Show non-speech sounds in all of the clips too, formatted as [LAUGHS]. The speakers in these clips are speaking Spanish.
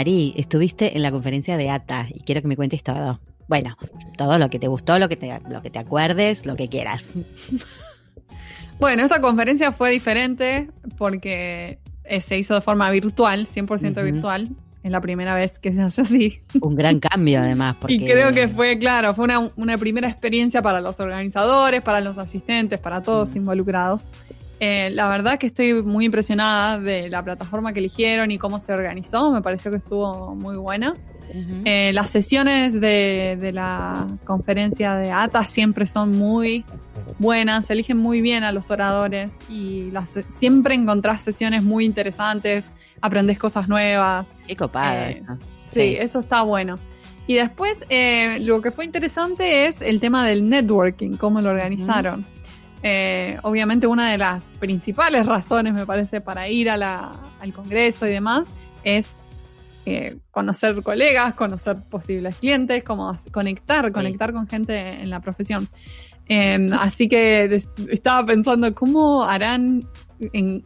Marí, estuviste en la conferencia de ATA y quiero que me cuentes todo. Bueno, todo lo que te gustó, lo que te, lo que te acuerdes, lo que quieras. Bueno, esta conferencia fue diferente porque eh, se hizo de forma virtual, 100% virtual. Es la primera vez que se hace así. Un gran cambio además. [LAUGHS] Y creo que fue, claro, fue una, primera experiencia para los organizadores, para los asistentes, para todos involucrados. Eh, la verdad que estoy muy impresionada de la plataforma que eligieron y cómo se organizó. Me pareció que estuvo muy buena. Eh, las sesiones de, la conferencia de ATA siempre son muy buenas, se eligen muy bien a los oradores y las, siempre encontrás sesiones muy interesantes, aprendes cosas nuevas. Qué copada. Eh, sí, eso está bueno. Y después, lo que fue interesante es el tema del networking, cómo lo organizaron. Eh, obviamente una de las principales razones, me parece, para ir al Congreso y demás es eh, conocer colegas, conocer posibles clientes, como conectar, conectar con gente en la profesión. Em, así que estaba pensando cómo harán en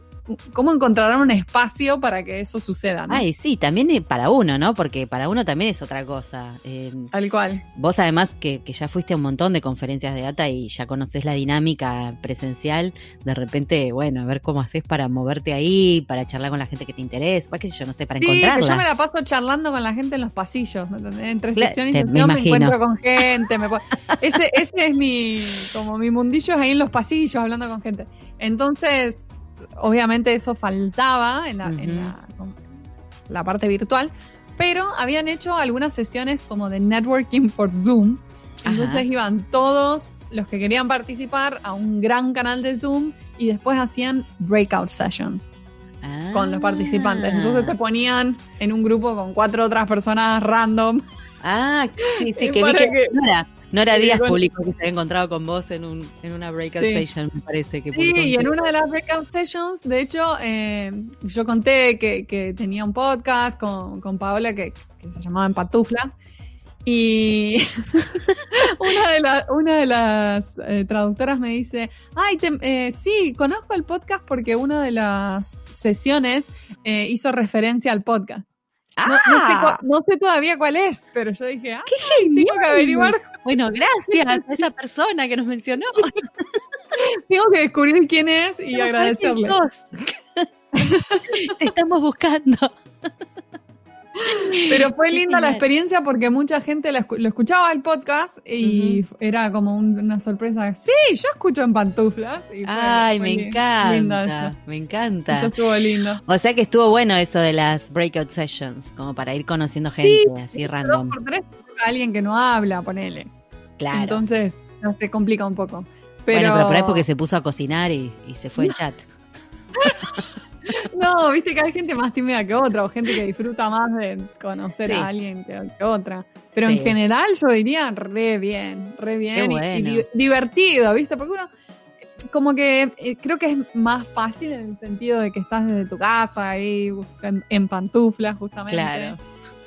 cómo encontrarán un espacio para que eso suceda. Ay, sí, también para uno, ¿no? Porque para uno también es otra cosa. Eh, Tal cual. Vos además que, ya fuiste a un montón de conferencias de data y ya conoces la dinámica presencial, de repente, bueno, a ver cómo haces para moverte ahí, para charlar con la gente que te interesa, pues qué sé yo, no sé, para sí, Que yo me la paso charlando con la gente en los pasillos, entre sesión y sesión me, encuentro con gente. ese, ese es mi, como mi mundillo es ahí en los pasillos hablando con gente. Entonces, obviamente eso faltaba en la, parte virtual, pero habían hecho algunas sesiones como de networking por Zoom. Entonces iban todos los que querían participar a un gran canal de Zoom y después hacían breakout sessions con los participantes. Entonces te ah. ponían en un grupo con cuatro otras personas random. Ah, sí, sí, [LAUGHS] que vi que, Nora Díaz publicó que se había encontrado con vos en, un, en una breakout session, me parece que Sí, y en una de las breakout sessions, de hecho, eh, yo conté que, que, tenía un podcast con, con Paola que, que se llamaba En Patuflas. Y [LAUGHS] una de, una de las eh, traductoras me dice, ay, eh, sí, conozco el podcast porque una de las sesiones hizo referencia al podcast. Ah. No, sé, todavía cuál es, pero yo dije, ah, ¿Qué tengo que averiguar. Bueno, [LAUGHS] gracias a esa persona que nos mencionó. [LAUGHS] tengo que descubrir quién es y agradecerle. [LAUGHS] Te estamos buscando. Pero fue linda la experiencia porque mucha gente lo escuchaba el podcast y era como una sorpresa. Sí, yo escucho en pantuflas. Ay, me encanta. Me encanta. Eso estuvo lindo. O sea que estuvo bueno eso de las breakout sessions, como para ir conociendo gente así random. Dos por tres alguien que no habla, ponele. Claro. Entonces se complica un poco. Pero... Bueno, pero por ahí porque se puso a cocinar y, se fue el chat. [LAUGHS] No, viste que hay gente más tímida que otra, o gente que disfruta más de conocer a alguien que, otra. Pero en general yo diría re bien, re bien y, divertido, ¿viste? Porque uno, como que eh, creo que es más fácil en el sentido de que estás desde tu casa ahí en, pantuflas justamente. Claro.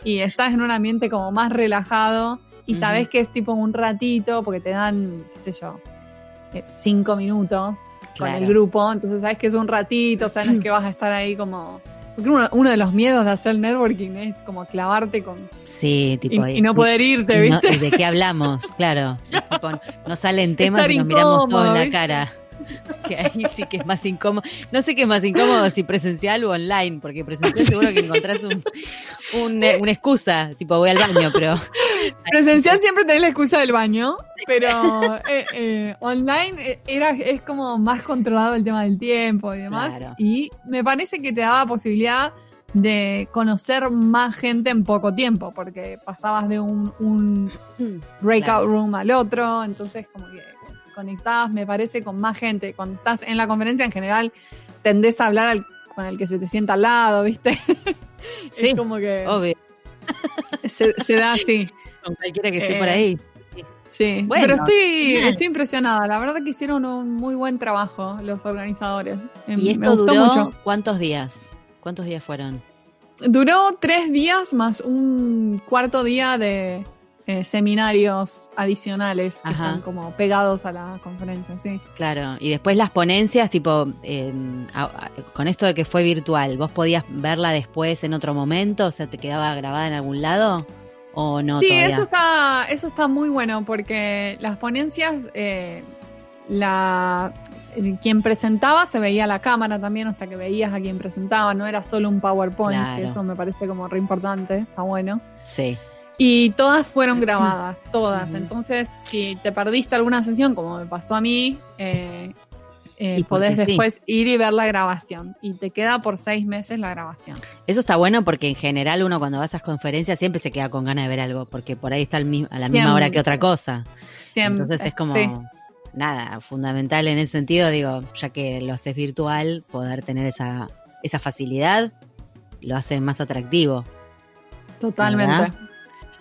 Y estás en un ambiente como más relajado y sabes que es tipo un ratito porque te dan, qué sé yo, eh, cinco minutos con el grupo, entonces sabes que es un ratito, o sea, no es que vas a estar ahí como... Porque uno, de los miedos de hacer networking es como clavarte con... Sí, tipo... Y, no poder irte, ¿viste? ¿De qué hablamos? Claro. [LAUGHS] no salen temas y nos miramos todos en la cara. [LAUGHS] que ahí sí que es más incómodo. No sé qué es más incómodo, si presencial o online, porque presencial seguro que encontrás un, eh, una excusa, tipo voy al baño, pero... [LAUGHS] Presencial siempre tenés la excusa del baño, pero eh, eh, online era, es como más controlado el tema del tiempo y demás. Y me parece que te daba posibilidad de conocer más gente en poco tiempo, porque pasabas de un, un mm, breakout room al otro, entonces como que conectadas, me parece, con más gente. Cuando estás en la conferencia, en general, tendés a hablar con el que se te sienta al lado, ¿viste? [LAUGHS] Sí, es como que. Obvio. [LAUGHS] Se, da así. Con cualquiera que esté por ahí. Sí, pero estoy, estoy impresionada. La verdad que hicieron un muy buen trabajo los organizadores. Em, ¿Y esto duró mucho. cuántos días? ¿Cuántos días fueron? Duró tres días más un cuarto día de, eh, seminarios adicionales que están como pegados a la conferencia, sí. Claro, y después las ponencias, tipo, con esto de que fue virtual, ¿vos podías verla después en otro momento? O sea, ¿te quedaba grabada en algún lado? ¿O no? Sí, eso está, eso está muy bueno porque las ponencias, eh, la, quien presentaba se veía la cámara también, o sea que veías a quien presentaba, no era solo un PowerPoint, que eso me parece como re importante, está bueno. Sí. Y todas fueron grabadas, [CLEARS THROAT] todas. Entonces, si te perdiste alguna sesión, como me pasó a mí, eh, eh, podés después ir y ver la grabación. Y te queda por seis meses la grabación. Eso está bueno porque en general uno cuando va a esas conferencias siempre se queda con ganas de ver algo, porque por ahí está a la misma hora que otra cosa. Siempre. Entonces es como... Nada, fundamental en ese sentido, digo, ya que lo haces virtual, poder tener esa, esa facilidad lo hace más atractivo. Totalmente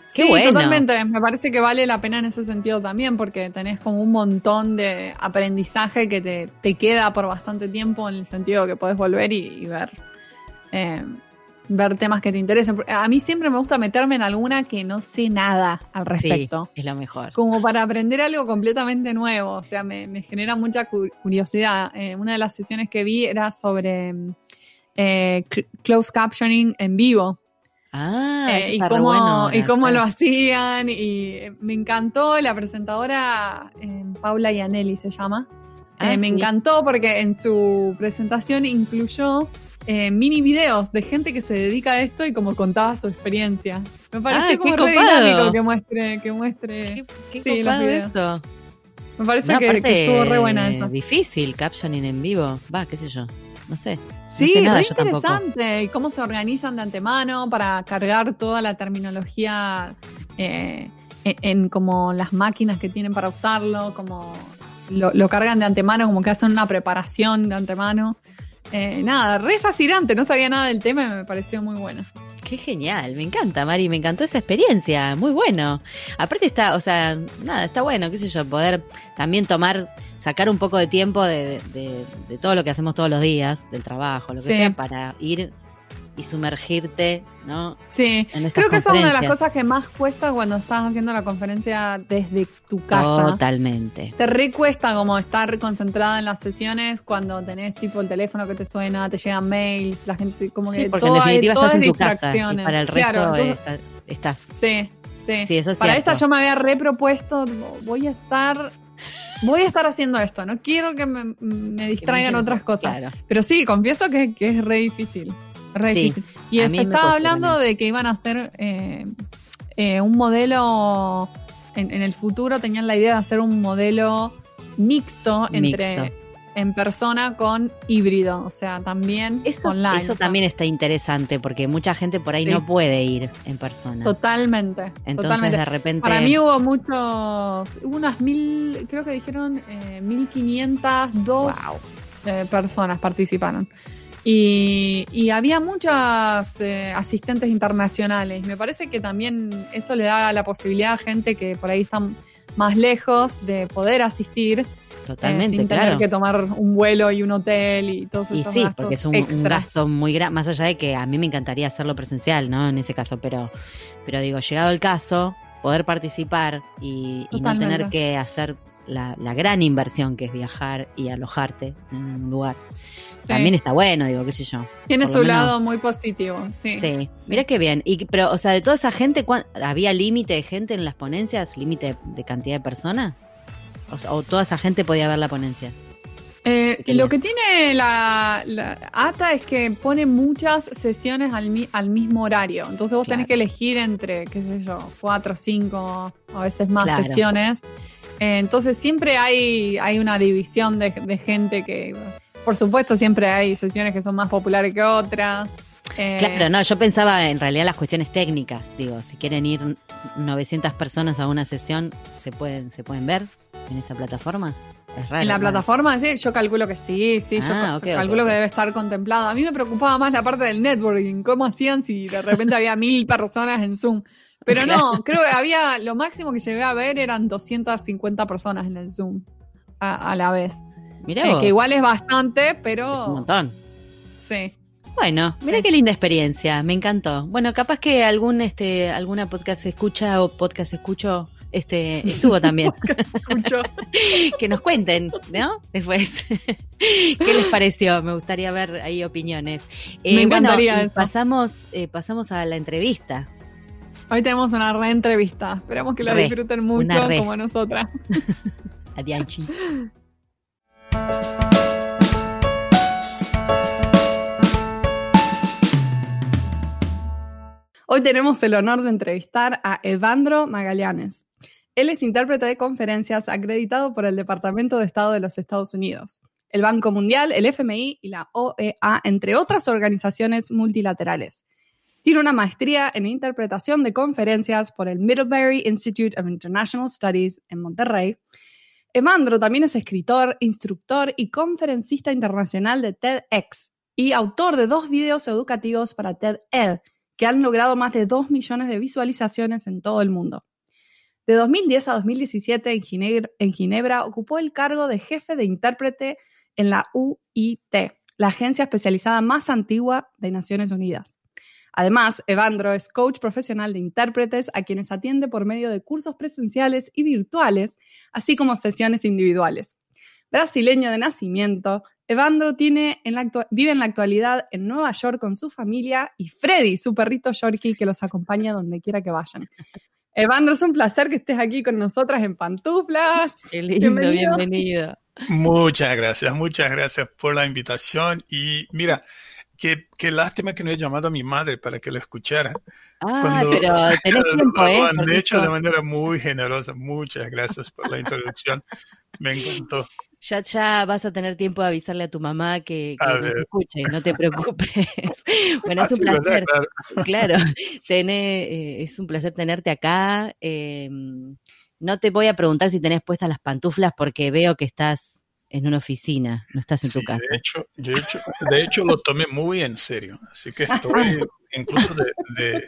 sí, totalmente. Me parece que vale la pena en ese sentido también, porque tenés como un montón de aprendizaje que te, queda por bastante tiempo, en el sentido que podés volver y, ver. Eh, ver temas que te interesen. A mí siempre me gusta meterme en alguna que no sé nada al respecto. es lo mejor. Como para aprender algo completamente nuevo. O sea, me, genera mucha curiosidad. Eh, una de las sesiones que vi era sobre eh, closed captioning en vivo. Ah, eh, y, cómo, y cómo lo hacían. Y me encantó la presentadora eh, Paula Ianelli se llama. Ah, eh, me encantó porque en su presentación incluyó mini videos de gente que se dedica a esto y como contaba su experiencia. Me pareció ah, como re dinámico que muestre, que muestre qué, sí, Eso. Me parece que, estuvo re buena eso. Difícil captioning en vivo. Va, qué sé yo no sé. Sí, muy interesante. Y cómo se organizan de antemano para cargar toda la terminología eh, en, como las máquinas que tienen para usarlo, como lo, cargan de antemano, como que hacen una preparación de antemano. Eh, nada, re fascinante, no sabía nada del tema y me pareció muy bueno. Qué genial, me encanta, Mari, me encantó esa experiencia, muy bueno. Aparte está, o sea, nada, está bueno, qué sé yo, poder también tomar sacar un poco de tiempo de, todo lo que hacemos todos los días, del trabajo, lo que sea, para ir y sumergirte, ¿no? Sí, creo que esa es una de las cosas que más cuesta cuando estás haciendo la conferencia desde tu casa. Totalmente. Te recuesta como estar concentrada en las sesiones cuando tenés tipo el teléfono que te suena, te llegan mails, la gente como sí, que porque en definitiva estás en tu casa y para el resto estás. Sí, sí. sí eso es para esta yo me había repropuesto, voy a estar voy a estar haciendo esto, no quiero que me, distraigan otras cosas. Pero sí, confieso que, es re difícil. Re difícil. Y estaba hablando de que iban a hacer eh, eh, un modelo, en, el futuro tenían la idea de hacer un modelo mixto, entre en persona con híbrido, o sea, también eso, online. Eso también está interesante porque mucha gente por ahí no puede ir en persona. Totalmente. Entonces de repente... Para mí hubo muchos, hubo unas mil, creo que dijeron eh, 1502 eh, personas participaron. Y, había muchas eh, asistentes internacionales. Me parece que también eso le da la posibilidad a gente que por ahí están más lejos de poder asistir Totalmente, sin tener que tomar un vuelo y un hotel y todos esos y sí, porque es un, gasto muy grande, más allá de que a mí me encantaría hacerlo presencial, ¿no? En ese caso, pero, pero digo, llegado el caso, poder participar y, no tener que hacer la, gran inversión que es viajar y alojarte en un lugar. También está bueno, digo, qué sé yo. Tiene su lado muy positivo, sí. Sí, mira qué bien. Y, pero, o sea, de toda esa gente, ¿había límite de gente en las ponencias? ¿Límite de cantidad de personas? O, toda esa gente podía ver la ponencia. Eh, lo que tiene la, ATA es que pone muchas sesiones al, al mismo horario. Entonces vos tenés que elegir entre, qué sé yo, cuatro, cinco, a veces más sesiones. Eh, entonces siempre hay, hay una división de, gente que, por supuesto, siempre hay sesiones que son más populares que otras. Eh, claro, no, yo pensaba en realidad las cuestiones técnicas. Digo, si quieren ir 900 personas a una sesión, ¿se pueden, se pueden ver? En esa plataforma? Es raro, en la plataforma, sí, yo calculo que sí, sí, yo ah, calculo que debe estar contemplado. A mí me preocupaba más la parte del networking, cómo hacían si de repente había [LAUGHS] mil personas en Zoom. Pero no, creo que había, lo máximo que llegué a ver eran 250 personas en el Zoom a, la vez. Mirá eh, que igual es bastante, pero... Es un montón. Sí. Bueno, mira qué linda experiencia, me encantó. Bueno, capaz que algún este alguna podcast escucha o podcast escucho este estuvo también. [LAUGHS] [LAUGHS] que nos cuenten, ¿no? Después, [LAUGHS] ¿qué les pareció? Me gustaría ver ahí opiniones. Eh, Me encantaría. pasamos, eh, pasamos a la entrevista. Hoy tenemos una re-entrevista. Esperamos que la disfruten mucho como nosotras. Adianchi. Hoy tenemos el honor de entrevistar a Evandro Magallanes. Él es intérprete de conferencias acreditado por el Departamento de Estado de los Estados Unidos, el Banco Mundial, el FMI y la OEA, entre otras organizaciones multilaterales. Tiene una maestría en interpretación de conferencias por el Middlebury Institute of International Studies en Monterrey. Evandro también es escritor, instructor y conferencista internacional de TEDx y autor de dos videos educativos para TED-Ed que han logrado más de 2 millones de visualizaciones en todo el mundo. De 2010 a 2017 en Ginebra, ocupó el cargo de jefe de intérprete en la UIT, la agencia especializada más antigua de Naciones Unidas. Además, Evandro es coach profesional de intérpretes a quienes atiende por medio de cursos presenciales y virtuales, así como sesiones individuales. Brasileño de nacimiento, Evandro vive en la actualidad en Nueva York con su familia y Freddy, su perrito Yorkie, que los acompaña donde quiera que vayan. Evandro, es un placer que estés aquí con nosotras en Pantuflas. Qué lindo, bienvenido. Muchas gracias, muchas gracias por la invitación. Y mira, qué, qué lástima que no he llamado a mi madre para que lo escuchara. Ah, pero tenés tiempo, ¿eh? Lo han hecho de manera muy generosa. Muchas gracias por la introducción. Me encantó. Ya, ya vas a tener tiempo de avisarle a tu mamá que, que escuche, no te preocupes. [LAUGHS] bueno, es un placer. Claro, [LAUGHS] eh, es un placer tenerte acá. Em, no te voy a preguntar si tenés puestas las pantuflas porque veo que estás en una oficina, no estás en tu casa. De hecho, de hecho, de hecho, lo tomé muy en serio, así que estoy [LAUGHS] incluso de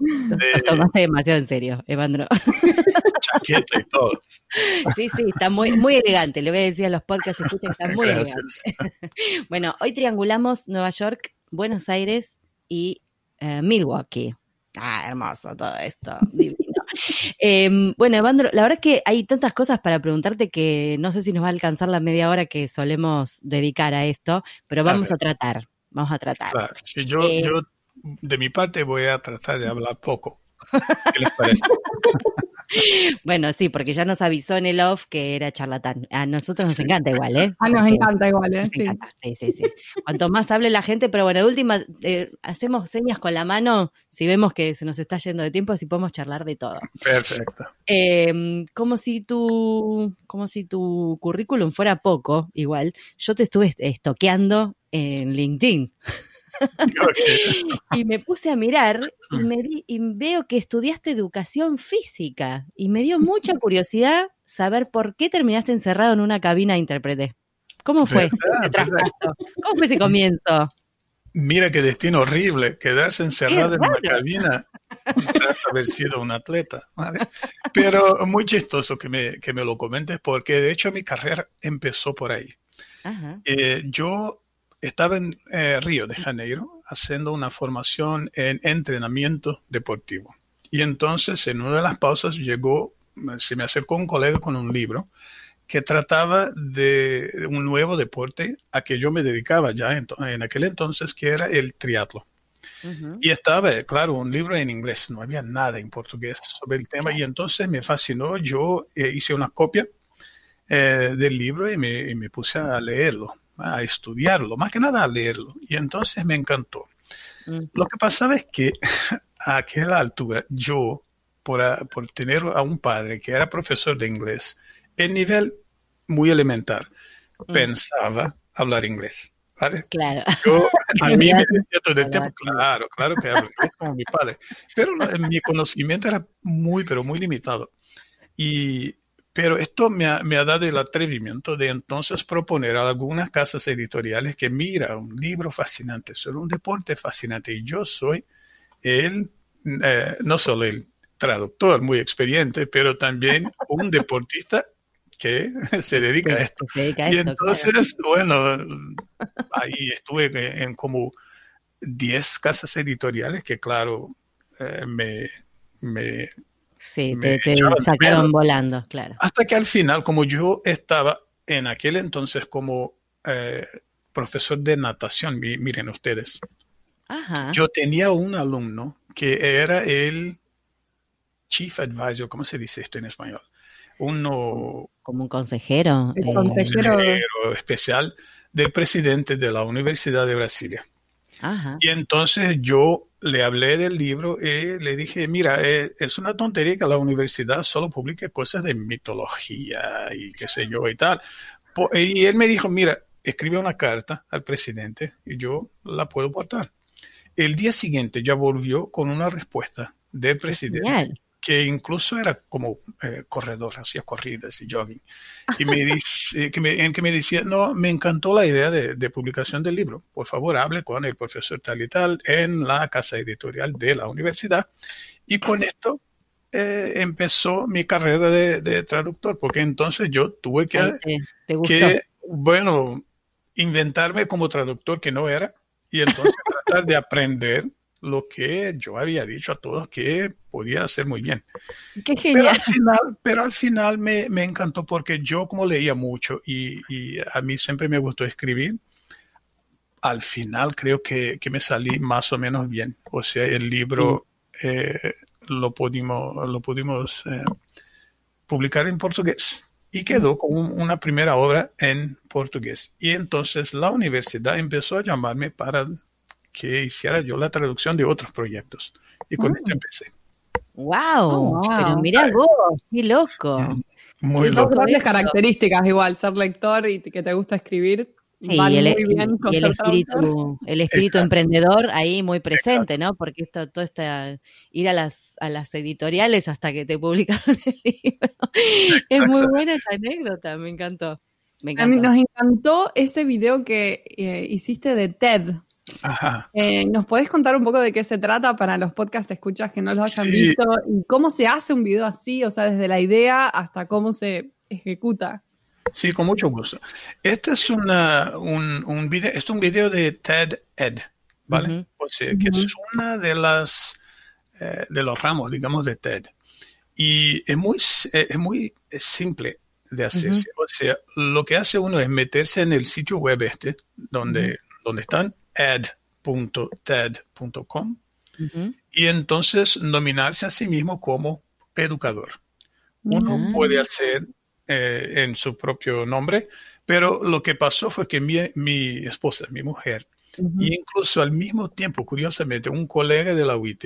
Los tomaste demasiado en serio, Evandro. [LAUGHS] Chaqueta y todo. [LAUGHS] Sí, sí, está muy, muy elegante. Le voy a decir a los podcasts que está muy elegante. [LAUGHS] Bueno, hoy triangulamos Nueva York, Buenos Aires y eh, Milwaukee. Ah, hermoso todo esto, divino. Em, bueno, Evandro, la verdad es que hay tantas cosas para preguntarte que no sé si nos va a alcanzar la media hora que solemos dedicar a esto, pero vamos a, tratar, vamos a tratar. Claro. Yo, eh, yo de mi parte voy a tratar de hablar poco. [LAUGHS] ¿Qué les parece? bueno, sí, porque ya nos avisó en el off que era charlatán. A nosotros nos encanta igual, ¿eh? A nos encanta igual, ¿eh? Sí. sí. sí, sí, Cuanto más hable la gente, pero bueno, de última, eh, hacemos señas con la mano si vemos que se nos está yendo de tiempo, así podemos charlar de todo. Perfecto. Eh, como si tu, como si tu currículum fuera poco, igual, yo te estuve estoqueando en LinkedIn. Y me puse a mirar y, me y veo que estudiaste educación física y me dio mucha curiosidad saber por qué terminaste encerrado en una cabina de intérprete. ¿Cómo fue ¿Cómo fue ese comienzo? Mira qué destino horrible, quedarse encerrado en una cabina tras haber sido un atleta. Pero muy chistoso que me, que me lo comentes porque de hecho mi carrera empezó por ahí. Eh, yo estaba en eh, Río de Janeiro haciendo una formación en entrenamiento deportivo. Y entonces en una de las pausas llegó, se me acercó un colega con un libro que trataba de un nuevo deporte a que yo me dedicaba ya en, aquel entonces, que era el triatlo. Y estaba, claro, un libro en inglés, no había nada en portugués sobre el tema y entonces me fascinó, yo eh, hice una copia eh, del libro y me, y me, puse a leerlo a estudiarlo, más que nada a leerlo. Y entonces me encantó. Lo que pasaba es que [LAUGHS] a aquella altura yo, por, por tener a un padre que era profesor de inglés, en nivel muy elemental, pensaba hablar inglés. ¿Vale? Claro. Yo, a [LAUGHS] mí me decía todo el tiempo, claro, claro que hablo inglés como mi padre, pero mi conocimiento era muy, pero muy limitado. Y pero esto me ha, dado el atrevimiento de entonces proponer a algunas casas editoriales que mira, un libro fascinante sobre un deporte fascinante y yo soy el, eh, no solo el traductor muy experiente, pero también un deportista que [LAUGHS] se dedica a esto. y entonces, bueno, [LAUGHS] ahí estuve en como 10 casas editoriales que, claro, eh, me, me... Sí, te, sacaron volando, claro. Hasta que al final, como yo estaba en aquel entonces como eh, profesor de natación, miren ustedes, yo tenía un alumno que era el chief advisor, ¿cómo se dice esto en español? Uno... Como un consejero. Eh, consejero especial del presidente de la Universidad de Brasilia. Y entonces yo le hablé del libro y le dije, mira, eh, es una tontería que la universidad solo publique cosas de mitología y qué sé yo y tal. Y él me dijo, mira, escribe una carta al presidente y yo la puedo portar. El día siguiente ya volvió con una respuesta del presidente que incluso era como eh, corredor, hacía corridas y jogging. Y me [LAUGHS] dice, que me, en que me decía, no, me encantó la idea de, publicación del libro. Por favor, hable con el profesor tal y tal en la casa editorial de la universidad. Y con esto eh, empezó mi carrera de, traductor, porque entonces yo tuve que, que, bueno, inventarme como traductor que no era y entonces tratar de aprender lo que yo había dicho a todos que podía hacer muy bien. Qué genial. Pero al final, pero al final me, me, encantó porque yo como leía mucho y, y, a mí siempre me gustó escribir, al final creo que, que me salí más o menos bien. O sea, el libro eh, lo pudimos, lo pudimos eh, publicar en portugués y quedó como una primera obra en portugués. Y entonces la universidad empezó a llamarme para que hiciera yo la traducción de otros proyectos. Y con esto empecé. Wow, oh, pero mira vos, qué loco. Muy loco. grandes características igual, ser lector y que te gusta escribir. Sí, y el, el, espíritu, el espíritu emprendedor ahí muy presente, ¿no? Porque esto, todo está ir a las, a las editoriales hasta que te publicaron el [LAUGHS] libro. Es muy buena esa anécdota, me encantó. A mí nos encantó ese video que eh, hiciste de TED, eh, ¿Nos podés contar un poco de qué se trata para los podcast escuchas que no los hayan visto? ¿Y cómo se hace un video así? O sea, desde la idea hasta cómo se ejecuta. Sí, con mucho gusto. Este es una, un, un, video, es un video de TED Ed, ¿vale? O sea, que es una de las eh, de los ramos, digamos, de TED. Y es muy, es muy simple de hacerse. O sea, lo que hace uno es meterse en el sitio web este, donde, donde están ed.ted.com y entonces nominarse a sí mismo como educador. Uno puede hacer eh, en su propio nombre, pero lo que pasó fue que mi, esposa, mi mujer, y incluso al mismo tiempo, curiosamente, un colega de la UIT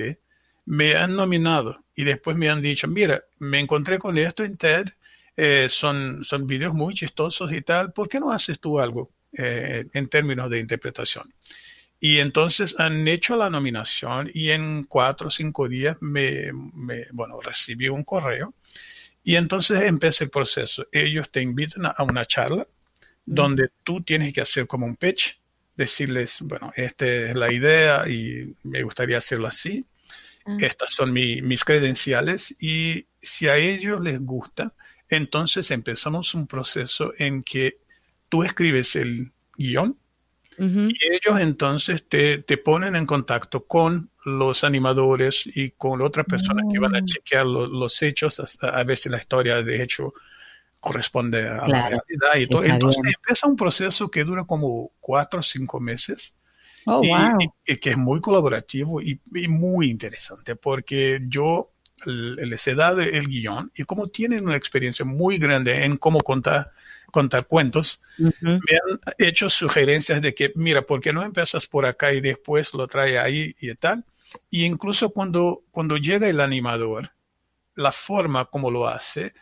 me han nominado y después me han dicho, mira, me encontré con esto en TED, eh, son, son videos muy chistosos y tal, ¿por qué no haces tú algo? Eh, en términos de interpretación. Y entonces han hecho la nominación y en cuatro o cinco días me, bueno, recibí un correo y entonces empieza el proceso. Ellos te invitan a una charla donde tú tienes que hacer como un pitch, decirles, bueno, esta es la idea y me gustaría hacerlo así. Ah. Estas son mis credenciales y si a ellos les gusta, entonces empezamos un proceso en que tú escribes el guion y ellos entonces te, ponen en contacto con los animadores y con otras personas que van a oh. chequear los hechos a, ver si la historia de hecho corresponde a la realidad y todo. Entonces empieza un proceso que dura como cuatro o cinco meses. Oh, y, que es muy colaborativo y, muy interesante porque yo les he dado el guion y como tienen una experiencia muy grande en cómo contar contar cuentos, me han hecho sugerencias de que, mira, ¿por qué no empiezas por acá y después lo trae ahí y tal? Y incluso cuando, cuando llega el animador, la forma como lo hace,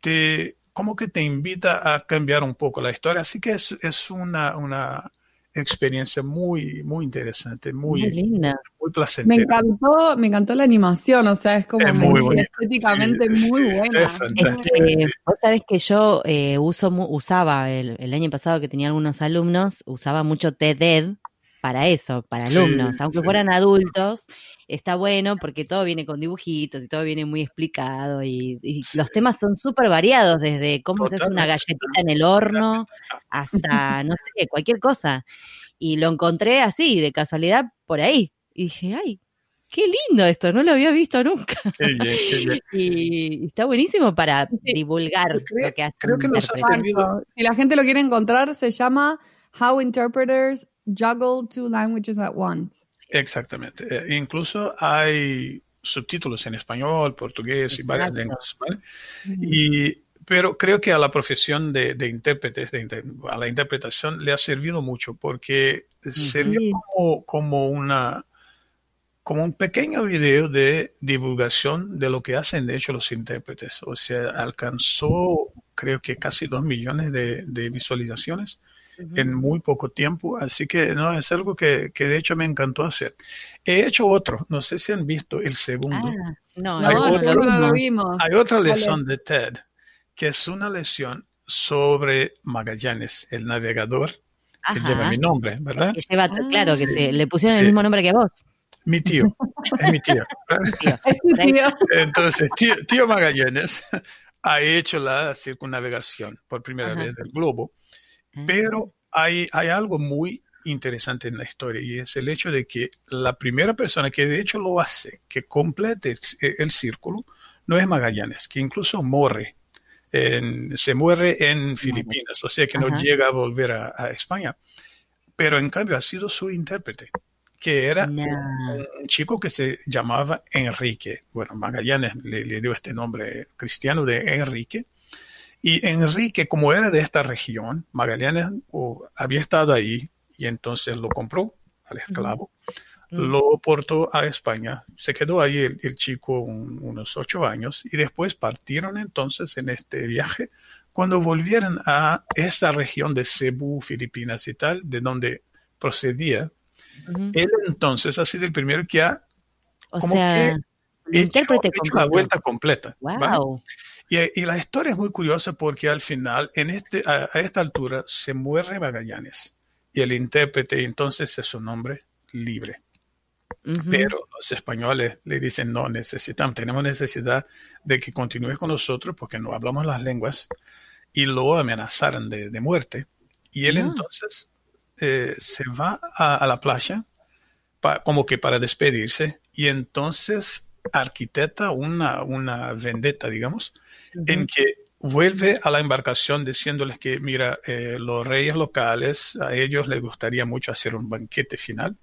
te, como que te invita a cambiar un poco la historia. Así que es, es una, una experiencia muy, muy interesante, muy, linda. Muy placentera. Me encantó, me encantó la animación, o sea, es como muy estéticamente muy buena. Es vos sabés que yo eh, uso, usaba el, año pasado que tenía algunos alumnos, usaba mucho TED para eso, para alumnos, aunque fueran adultos, está bueno porque todo viene con dibujitos y todo viene muy explicado y, los temas son súper variados, desde cómo se hace una galletita en el horno hasta, no sé, cualquier cosa. Y lo encontré así, de casualidad, por ahí. Y dije, ay, qué lindo esto, no lo había visto nunca. [LAUGHS] y, está buenísimo para divulgar lo que hace. Creo que nos Si la gente lo quiere encontrar, se llama How Interpreters Juggle Two Languages at Once. Exactamente. Eh, incluso hay subtítulos en español, portugués y varias lenguas. Y, pero creo que a la profesión de, de intérpretes, a la interpretación, le ha servido mucho porque se vio como, como una como un pequeño video de divulgación de lo que hacen de hecho los intérpretes. O sea, alcanzó creo que casi dos millones de, visualizaciones en muy poco tiempo. Así que no, es algo que, de hecho me encantó hacer. He hecho otro, no sé si han visto el segundo. Ah, no, no, no, lo vimos. Hay otra lección de TED, que es una lección sobre Magallanes, el navegador que lleva mi nombre, ¿verdad? claro, que se, le pusieron el mismo nombre que vos. Mi tío, es mi tío. Entonces, tío, Magallanes ha hecho la circunnavegación por primera vez del globo, ah. Pero hay, hay algo muy interesante en la historia y es el hecho de que la primera persona que de hecho lo hace, que complete el, círculo, no es Magallanes, que incluso muere. se muere en Filipinas, o sea que no llega a volver a España. Pero en cambio ha sido su intérprete que era un chico que se llamaba Enrique. Bueno, Magallanes le, dio este nombre cristiano de Enrique. Y Enrique, como era de esta región, Magallanes había estado ahí y entonces lo compró al esclavo, lo portó a España, se quedó ahí el, chico unos ocho años y después partieron entonces en este viaje. Cuando volvieron a esa región de Cebú, Filipinas y tal, de donde procedía él entonces ha sido el primero que ha o sea, hecho, la vuelta completa. Y, la historia es muy curiosa porque al final, en este, a, esta altura, se muere Magallanes y el intérprete entonces es un hombre libre. Pero los españoles le dicen, no, necesitamos, tenemos necesidad de que continúes con nosotros porque no hablamos las lenguas y lo amenazaron de, muerte. Y él ah. entonces eh, se va a, la playa como que para despedirse y entonces arquitecta una, una vendetta, digamos, en que vuelve a la embarcación diciéndoles que, mira, eh, los reyes locales, a ellos les gustaría mucho hacer un banquete final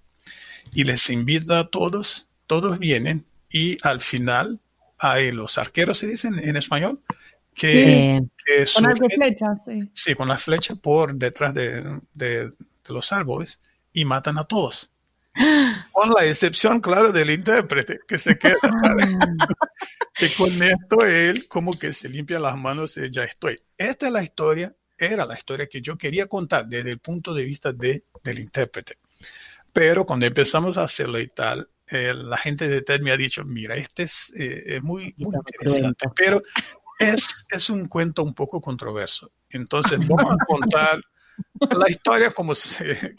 y les invita a todos, todos vienen y al final hay los arqueros, se dicen en español, que, con las flechas, sí. con las flechas por detrás de, los árboles y matan a todos. Con la excepción, claro, del intérprete que se queda. [LAUGHS] que con esto él como que se limpia las manos y ya estoy. Esta es la historia, era la historia que yo quería contar desde el punto de vista de, del intérprete. Pero cuando empezamos a hacerlo y tal, eh, la gente de TED me ha dicho, mira, este es, eh, muy, muy interesante, pero es, es un cuento un poco controverso. Entonces vamos a contar [LAUGHS] la historia como,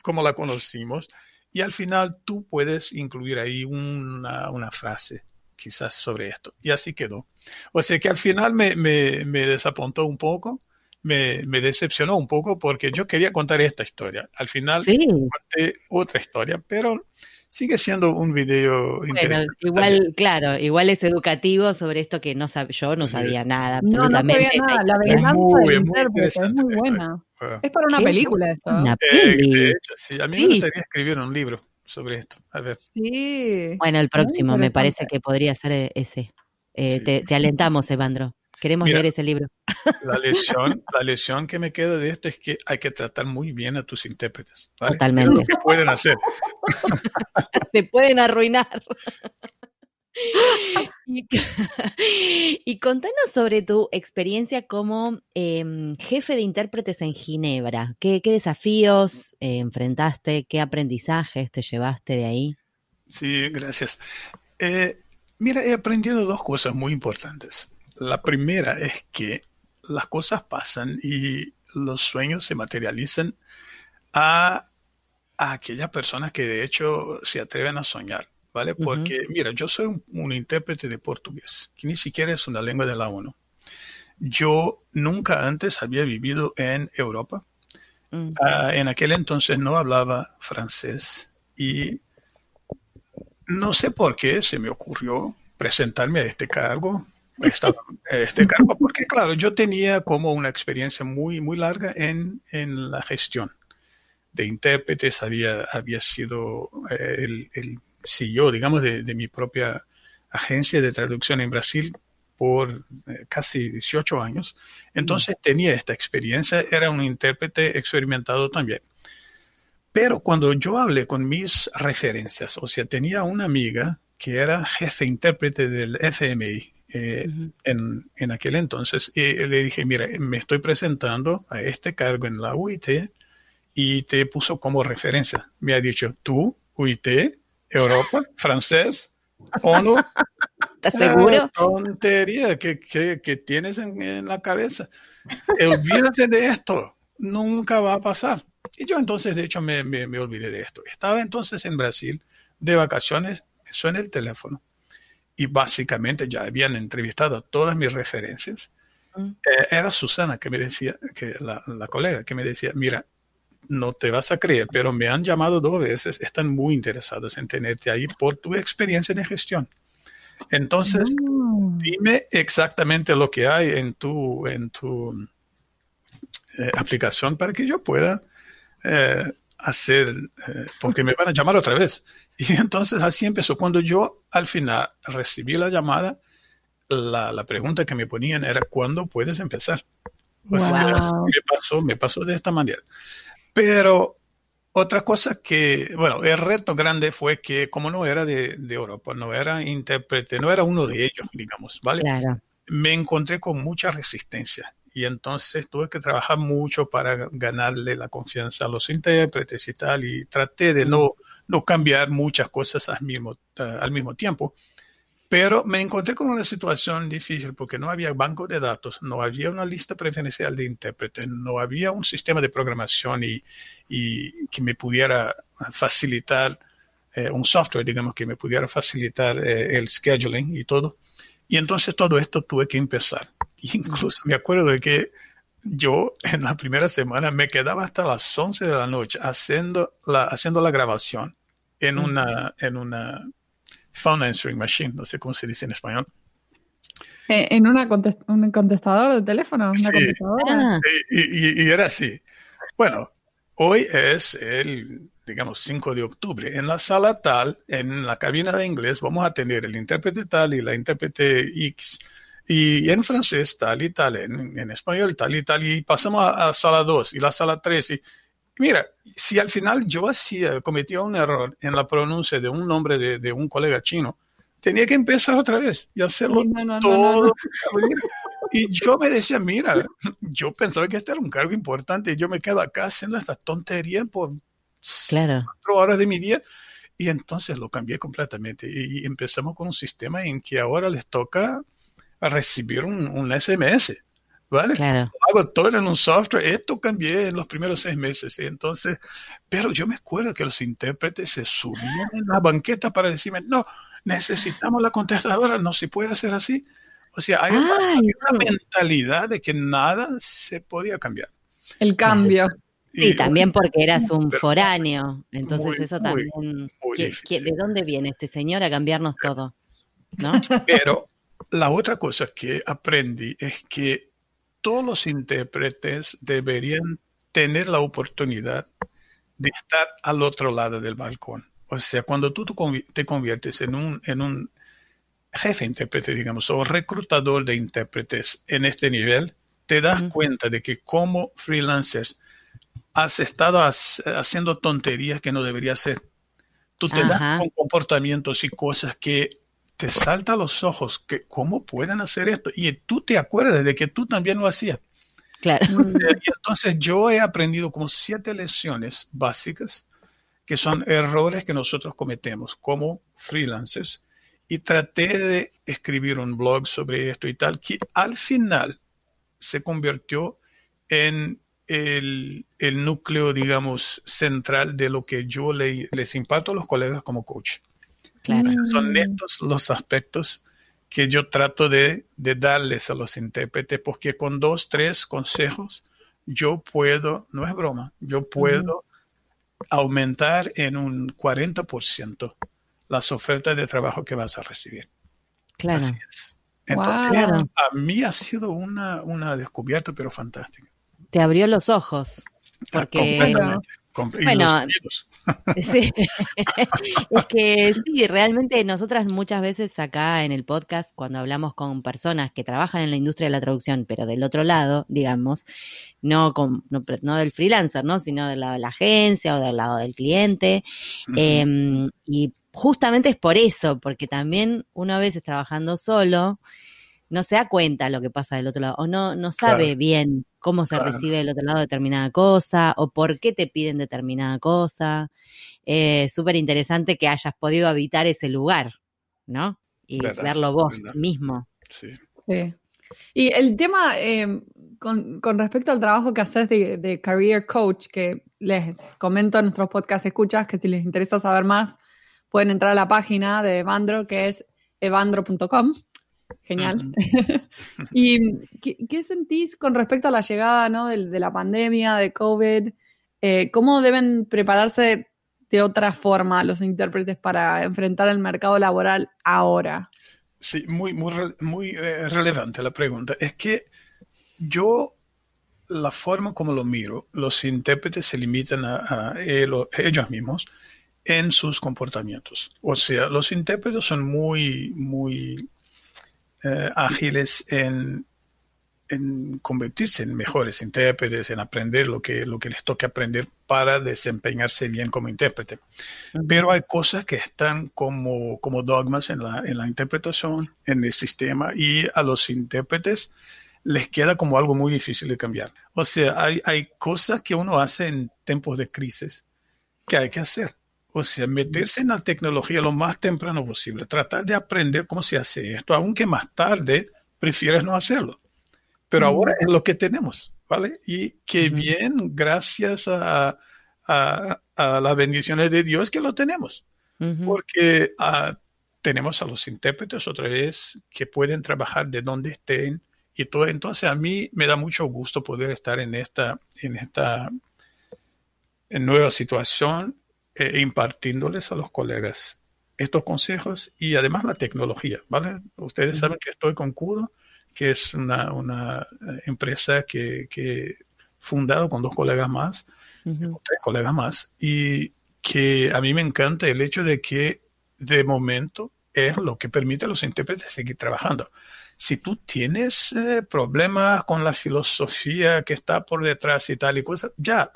como la conocimos y al final tú puedes incluir ahí una, una, frase quizás sobre esto. Y así quedó. O sea que al final me, me, me desapuntó un poco, me, me, decepcionó un poco porque yo quería contar esta historia. Al final conté otra historia, pero sigue siendo un video bueno, Igual, claro, igual es educativo sobre esto que no sab yo no sabía nada, absolutamente. No, no sabía nada. La verdad es muy, buena. Es para una película esto. Una eh, de hecho, sí. A mí me gustaría escribir un libro sobre esto. A ver. Sí. Bueno, el próximo me parece que podría ser e-, ese. Eh, te, te, alentamos, Evandro. Queremos leer ese libro. La [LAUGHS] lección, la lección que me queda de esto es que hay que tratar muy bien a tus intérpretes. Totalmente. lo que pueden hacer. [LAUGHS] Te pueden arruinar. [LAUGHS] [LAUGHS] y, contanos sobre tu experiencia como em, jefe de intérpretes en Ginebra. ¿Qué, desafíos eh, enfrentaste? ¿Qué aprendizajes te llevaste de ahí? Sí, gracias. Eh, mira, he aprendido dos cosas muy importantes. La primera es que las cosas pasan y los sueños se materializan a a aquellas personas que de hecho se atreven a soñar, ¿vale? Porque, mira, yo soy un, intérprete de portugués, que ni siquiera es una lengua de la ONU. Yo nunca antes había vivido en Europa. Mm. Ah, en aquel entonces no hablaba francés y no sé por qué se me ocurrió presentarme a este cargo, este cargo, porque claro, yo tenía como una experiencia muy, muy larga en, en la gestión de intérpretes, había, había sido eh, el, el, CEO, digamos, de, de, mi propia agencia de traducción en Brasil por eh, casi 18 años. Entonces tenía esta experiencia, era un intérprete experimentado también. Pero cuando yo hablé con mis referencias, o sea, tenía una amiga que era jefe intérprete del FMI eh, en, en, aquel entonces, y le dije, mira, me estoy presentando a este cargo en la UIT y te puso como referencia. Me ha dicho, tú, UIT, Europa, francés, ONU. ¿Estás seguro? tontería que, que, que tienes en, en, la cabeza. Olvídate de esto. Nunca va a pasar. Y yo entonces, de hecho, me, me, me, olvidé de esto. Estaba entonces en Brasil de vacaciones, me suena el teléfono y básicamente ya habían entrevistado todas mis referencias. Mm. Eh, era Susana que me decía, que la, la colega que me decía, mira, no te vas a creer, pero me han llamado dos veces, están muy interesados en tenerte ahí por tu experiencia de gestión. Entonces, mm. dime exactamente lo que hay en tu, en tu eh, aplicación para que yo pueda eh, hacer, eh, porque me van a llamar otra vez. Y entonces así empezó. Cuando yo al final recibí la llamada, la, la pregunta que me ponían era, ¿cuándo puedes empezar? me pasó, me pasó de esta manera. Pero otra cosa que, bueno, el reto grande fue que como no era de, de Europa, no era intérprete, no era uno de ellos, digamos, ¿vale? Me encontré con mucha resistencia y entonces tuve que trabajar mucho para ganarle la confianza a los intérpretes y tal y traté de no, no cambiar muchas cosas al mismo, al mismo tiempo. Pero me encontré con una situación difícil porque no había banco de datos, no había una lista preferencial de intérpretes, no había un sistema de programación y, y que me pudiera facilitar, eh, un software, digamos, que me pudiera facilitar eh, el scheduling y todo. Y entonces todo esto tuve que empezar. [LAUGHS] Incluso me acuerdo de que yo en la primera semana me quedaba hasta las 11 de la noche haciendo la, haciendo la grabación en una, en una phone answering machine, no sé cómo se dice en español. Eh, ¿En una un contestador de teléfono? ¿Una sí, ah. y, y, era así. Bueno, hoy es el, digamos, 5 de octubre. En la sala tal, en la cabina de inglés, vamos a tener el intérprete tal y la intérprete X. Y en francés tal y tal, en, en español tal y tal, y pasamos a, a sala 2 y la sala 3. Y, Mira, si al final yo hacía, cometía un error en la pronuncia de un nombre de, de un colega chino, tenía que empezar otra vez y hacerlo todo. y yo me decía, mira, yo pensaba que este era un cargo importante y yo me quedo acá haciendo esta tontería por claro. cuatro horas de mi día. Y entonces lo cambié completamente y empezamos con un sistema en que ahora les toca recibir un, un SMS. ¿Vale? Claro. Hago todo en un software, esto cambié en los primeros seis meses, entonces, pero yo me acuerdo que los intérpretes se subían en la banqueta para decirme, no, necesitamos la contestadora, no se puede hacer así. O sea, hay una, mentalidad de que nada se podía cambiar. El cambio. Sí, también porque eras un foráneo, entonces eso también... ¿De dónde viene este señor a cambiarnos todo? ¿No? Pero la otra cosa que aprendí es que todos los intérpretes deberían tener la oportunidad de estar al otro lado del balcón. O sea, cuando tú te conviertes en un, en un jefe intérprete, digamos, o reclutador de intérpretes en este nivel, te das cuenta de que como freelancers has estado haciendo tonterías que no debería hacer. Tú te das con comportamientos y cosas que te salta a los ojos que cómo pueden hacer esto y tú te acuerdas de que tú también lo hacías. Claro. Entonces yo he aprendido como siete lecciones básicas que son errores que nosotros cometemos como freelancers y traté de escribir un blog sobre esto y tal que al final se convirtió en el, núcleo, digamos, central de lo que yo les imparto a los colegas como coach. Claro. son estos los aspectos que yo trato de, darles a los intérpretes, porque con dos, tres consejos yo puedo, no es broma, yo puedo aumentar en un 40% las ofertas de trabajo que vas a recibir. Claro. Así es. Entonces, a mí ha sido una, una descubierta, pero fantástica. Te abrió los ojos. Ah, porque, bueno, [LAUGHS] sí. [LAUGHS] es que sí, realmente nosotras muchas veces acá en el podcast, cuando hablamos con personas que trabajan en la industria de la traducción, pero del otro lado, digamos, no, con, no, del freelancer, ¿no? sino del lado de la agencia o del lado del cliente, em, y justamente es por eso, porque también una vez trabajando solo, no se da cuenta lo que pasa del otro lado, o no, no sabe bien cómo se recibe del otro lado determinada cosa, o por qué te piden determinada cosa. Eh, Súper interesante que hayas podido habitar ese lugar, ¿no? Y verlo vos mismo. Sí. sí. Y el tema, em, con, respecto al trabajo que haces de, de, Career Coach, que les comento en nuestros podcast escuchas, que si les interesa saber más, pueden entrar a la página de Evandro, que es evandro.com. Genial. [LAUGHS] ¿Y qué, sentís con respecto a la llegada ¿no? de, la pandemia, de COVID? Eh, ¿Cómo deben prepararse de otra forma los intérpretes para enfrentar el mercado laboral ahora? Sí, muy, muy, muy eh, relevante la pregunta. Es que yo, la forma como lo miro, los intérpretes se limitan a, ellos mismos en sus comportamientos. O sea, los intérpretes son muy, muy eh, ágiles en, convertirse en mejores intérpretes, en aprender lo que, lo que les toque aprender para desempeñarse bien como intérprete. Pero hay cosas que están como, como dogmas en la, en la interpretación, en el sistema, y a los intérpretes les queda como algo muy difícil de cambiar. O sea, hay, hay cosas que uno hace en tiempos de crisis que hay que hacer. O sea, meterse en la tecnología lo más temprano posible, tratar de aprender cómo se hace esto, aunque más tarde prefieres no hacerlo. Pero ahora es lo que tenemos, ¿vale? Y qué bien, gracias a, las bendiciones de Dios que lo tenemos. Porque ah, tenemos a los intérpretes otra vez que pueden trabajar de donde estén y todo. Entonces a mí me da mucho gusto poder estar en esta, en esta nueva situación eh, impartiéndoles a los colegas estos consejos y además la tecnología, ¿vale? Ustedes saben que estoy con Kudo, que es una, una eh, empresa que, que fundado con dos colegas más, tres colegas más, y que a mí me encanta el hecho de que de momento es lo que permite a los intérpretes seguir trabajando. Si tú tienes eh, problemas con la filosofía que está por detrás y tal y cosas, ya,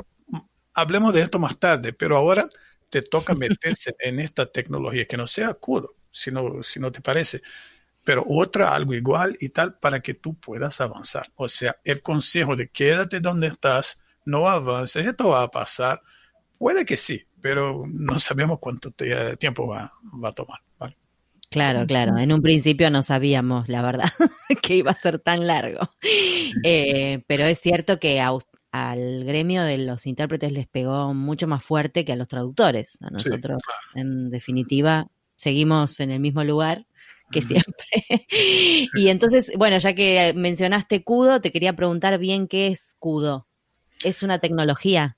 hablemos de esto más tarde, pero ahora te toca meterse en esta tecnología, que no sea curo, si no, si no te parece, pero otra, algo igual y tal, para que tú puedas avanzar. O sea, el consejo de quédate donde estás, no avances, esto va a pasar, puede que sí, pero no sabemos cuánto tiempo va, a tomar. Claro, claro. En un principio no sabíamos, la verdad, [LAUGHS] que iba a ser tan largo. Eh, pero es cierto que al gremio de los intérpretes les pegó mucho más fuerte que a los traductores. A nosotros, en definitiva, seguimos en el mismo lugar que siempre. [LAUGHS] y entonces, bueno, ya que mencionaste Kudo, te quería preguntar bien qué es Kudo. ¿Es una tecnología?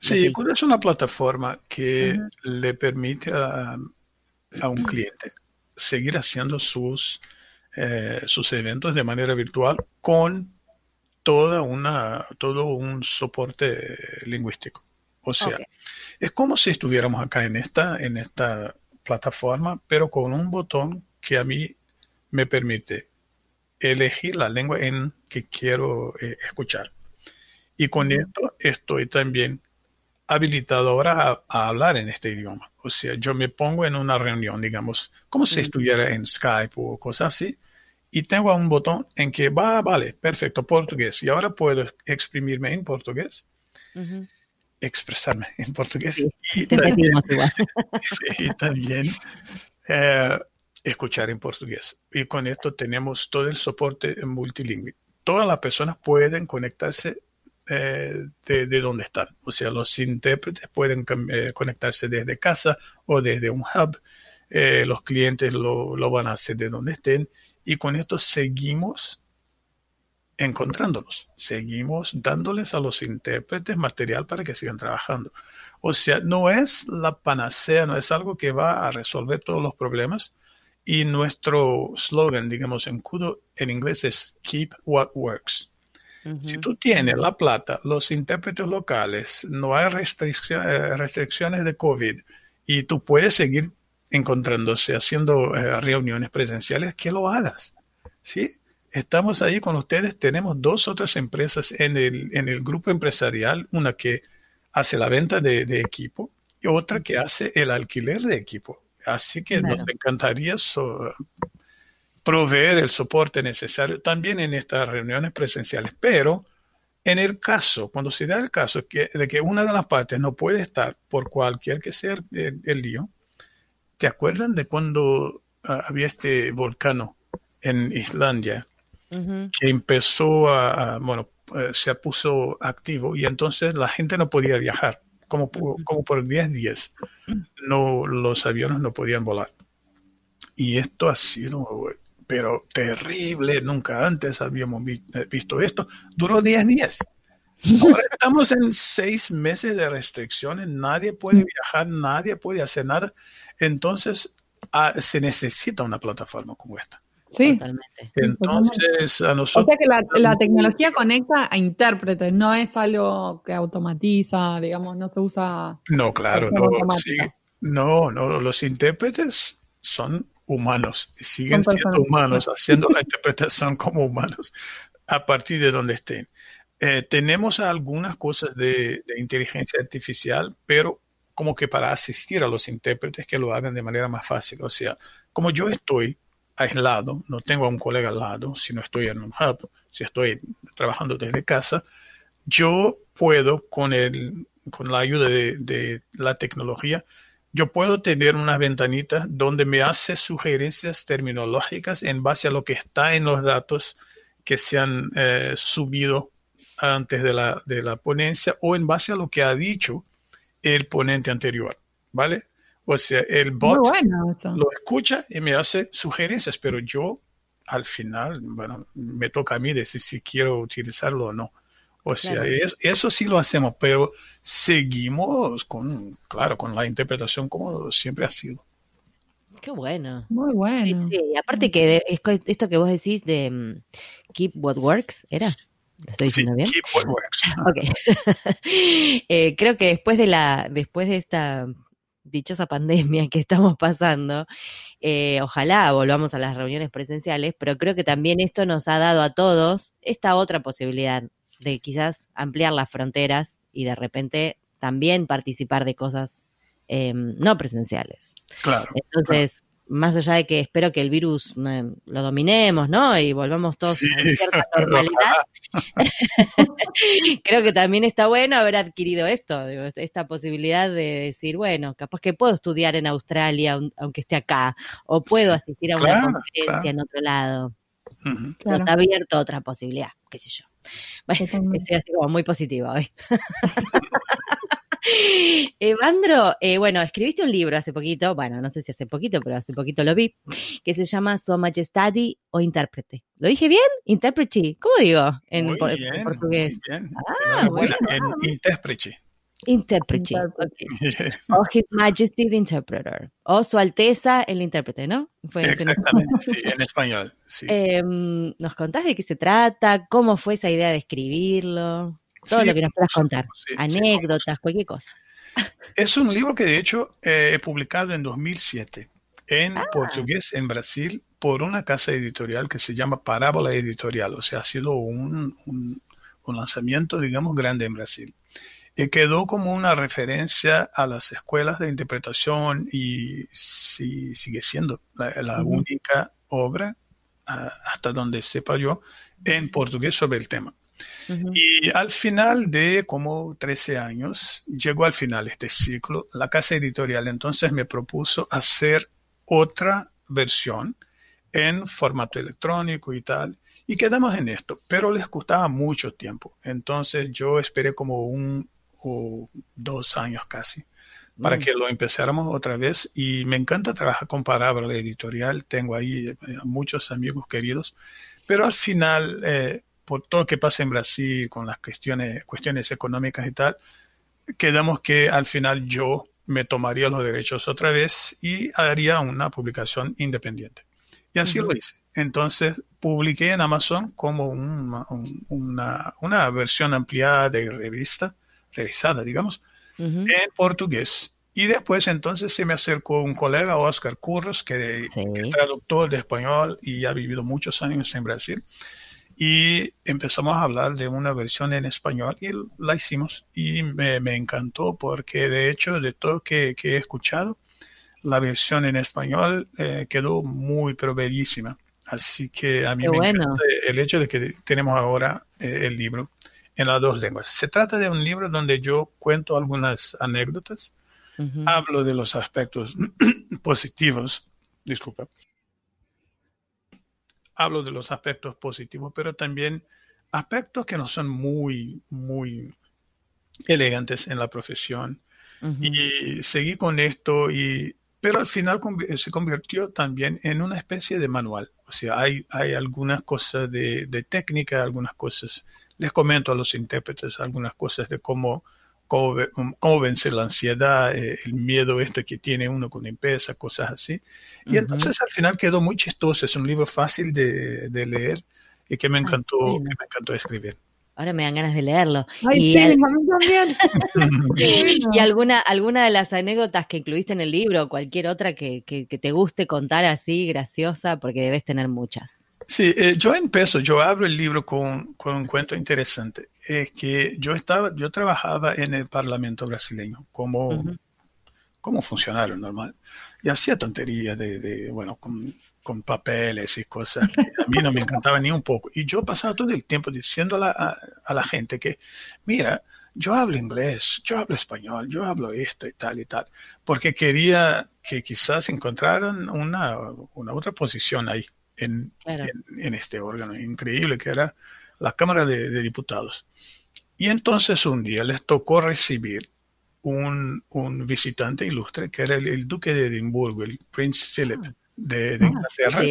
Sí, Kudo es una plataforma que le permite a, un cliente seguir haciendo sus, eh, sus eventos de manera virtual con toda una, todo un soporte lingüístico. O sea, es como si estuviéramos acá en esta, en esta plataforma, pero con un botón que a mí me permite elegir la lengua en que quiero eh, escuchar. Y con esto estoy también habilitado ahora a, hablar en este idioma. O sea, yo me pongo en una reunión, digamos, como si estuviera en Skype o cosas así, y tengo un botón en que va, vale, perfecto, portugués. Y ahora puedo exprimirme en portugués, expresarme en portugués [LAUGHS] y, también, eh, escuchar en portugués. Y con esto tenemos todo el soporte multilingüe. Todas las personas pueden conectarse eh, de, donde están. O sea, los intérpretes pueden eh, conectarse desde casa o desde un hub. Eh, los clientes lo, lo, van a hacer de donde estén. Y con esto seguimos encontrándonos. Seguimos dándoles a los intérpretes material para que sigan trabajando. O sea, no es la panacea, no es algo que va a resolver todos los problemas. Y nuestro slogan, digamos, en Kudo en inglés es Keep What Works. Si tú tienes la plata, los intérpretes locales, no hay eh, restricciones de COVID y tú puedes seguir encontrándose, haciendo eh, reuniones presenciales, que lo hagas. ¿Sí? Estamos ahí con ustedes. Tenemos dos otras empresas en el, en el grupo empresarial, una que hace la venta de, equipo y otra que hace el alquiler de equipo. Así que nos encantaría proveer el soporte necesario también en estas reuniones presenciales. Pero en el caso, cuando se da el caso de que una de las partes no puede estar por cualquier que sea el, lío, ¿te acuerdan de cuando ah, había este volcán en Islandia que empezó a, bueno, eh, se puso activo y entonces la gente no podía viajar, como, como por 10 días. No, los aviones no podían volar. Y esto ha sido pero terrible, nunca antes habíamos eh, visto esto. Duró 10 días. Ahora estamos en seis meses de restricciones, nadie puede viajar, nadie puede hacer nada. Entonces, ah, se necesita una plataforma como esta. Sí, totalmente. Entonces, a nosotros. O sea que la, tecnología conecta a intérpretes, no es algo que automatiza, digamos, no se usa. No, claro, no, no, no, los intérpretes son humanos, siguen siendo humanos, [LAUGHS] haciendo la interpretación como humanos a partir de donde estén. Eh, tenemos algunas cosas de, inteligencia artificial, pero como que para asistir a los intérpretes que lo hagan de manera más fácil. O sea, como yo estoy aislado, no tengo a un colega al lado, si no estoy en un hub, si estoy trabajando desde casa, yo puedo con, el, con la ayuda de la tecnología yo puedo tener una ventanita donde me hace sugerencias terminológicas en base a lo que está en los datos que se han eh, subido antes de la, de la ponencia o en base a lo que ha dicho el ponente anterior, ¿vale? O sea, el bot lo escucha y me hace sugerencias, pero yo al final, bueno, me toca a mí decir si quiero utilizarlo o no. O sea, eso sí lo hacemos, pero seguimos con, claro, con la interpretación como siempre ha sido. Qué bueno. Muy bueno. Sí, sí. Aparte que esto que vos decís de mm, Keep What Works, ¿era? ¿Lo estoy diciendo bien? Keep What Works. Ok. [LAUGHS] Eh, creo que después de la, después de esta dichosa pandemia que estamos pasando, eh, ojalá volvamos a las reuniones presenciales, pero creo que también esto nos ha dado a todos esta otra posibilidad de quizás ampliar las fronteras y de repente también participar de cosas em, no presenciales. Claro. Entonces, más allá de que espero que el virus lo dominemos, ¿no? Y volvamos todos a cierta [LAUGHS] normalidad. [LAUGHS] Creo que también está bueno haber adquirido esto, esta posibilidad de decir, bueno, capaz que puedo estudiar en Australia aunque esté acá, o puedo asistir a una conferencia en otro lado. Está abierto otra posibilidad, qué sé yo. estoy así como muy positiva hoy. [LAUGHS] [LAUGHS] Evandro, eh, bueno, escribiste un libro hace poquito, bueno, no sé si hace poquito, pero hace poquito lo vi, que se llama Su Majestadi o Intérprete. ¿Lo dije bien? Intérprete. ¿Cómo digo en, portugués? Ah, bueno. En intérprete. Interprete. [LAUGHS] O His Majesty the Interpreter. O Su Alteza el Intérprete, ¿no? Exactamente, [LAUGHS] sí, en español. Em, ¿Nos contás de qué se trata? ¿Cómo fue esa idea de escribirlo? Todo lo que nos puedas contar. Anécdotas, cualquier cosa. Es un libro que de hecho eh, he publicado en 2007 en ah. portugués en Brasil por una casa editorial que se llama Parábola Editorial. O sea, ha sido un, un, un lanzamiento, digamos, grande en Brasil y quedó como una referencia a las escuelas de interpretación y sigue siendo la, única obra, hasta donde sepa yo, en portugués sobre el tema. Y al final de como 13 años, llegó al final este ciclo, la casa editorial entonces me propuso hacer otra versión en formato electrónico y tal. Y quedamos en esto, pero les gustaba mucho tiempo. Entonces yo esperé como un o dos años casi para mm. que lo empezáramos otra vez. Y me encanta trabajar con Palabra Editorial. Tengo ahí eh, muchos amigos queridos. Pero al final, eh, por todo lo que pasa en Brasil con las cuestiones, cuestiones económicas y tal, quedamos que al final yo me tomaría los derechos otra vez y haría una publicación independiente. Y así lo hice. Entonces publiqué en Amazon como una, una, versión ampliada de revista, revisada, digamos, en portugués. Y después entonces se me acercó un colega, Oscar Curros, que, que es traductor de español y ha vivido muchos años en Brasil y empezamos a hablar de una versión en español y la hicimos y me, encantó porque de hecho de todo que, que he escuchado la versión en español eh, quedó muy pero bellísima. Así que a mí me encanta el hecho de que tenemos ahora eh, el libro en las dos lenguas. Se trata de un libro donde yo cuento algunas anécdotas. Hablo de los aspectos [CLEARS THROAT] positivos disculpa hablo de los aspectos positivos, pero también aspectos que no son muy, muy elegantes en la profesión. Y seguí con esto, y, pero al final se convirtió también en una especie de manual. O sea, hay, hay algunas cosas de, de técnica, algunas cosas, les comento a los intérpretes algunas cosas de cómo cómo, vencer la ansiedad, eh, el miedo este que tiene uno con empresa, cosas así. Y entonces al final quedó muy chistoso, es un libro fácil de, leer y que me encantó, que me encantó escribir. Ahora me dan ganas de leerlo. y sí, a mí también. [LAUGHS] [LAUGHS] y alguna, alguna de las anécdotas que incluiste en el libro, cualquier otra que, que te guste contar así, graciosa, porque debes tener muchas. Sí, eh, yo empiezo, yo abro el libro con, con un cuento interesante. Es que yo estaba, yo trabajaba en el Parlamento brasileño como, como funcionario normal y hacía tonterías de, de bueno, con, con, papeles y cosas que a mí no me encantaban ni un poco. Y yo pasaba todo el tiempo diciendo a la, a, la gente que, mira, yo hablo inglés, yo hablo español, yo hablo esto y tal y tal, porque quería que quizás encontraran una, una otra posición ahí en, en, este órgano increíble que era la Cámara de, Diputados. Y entonces un día les tocó recibir un, un visitante ilustre que era el, duque de Edimburgo, el Prince Philip de, ah, Inglaterra.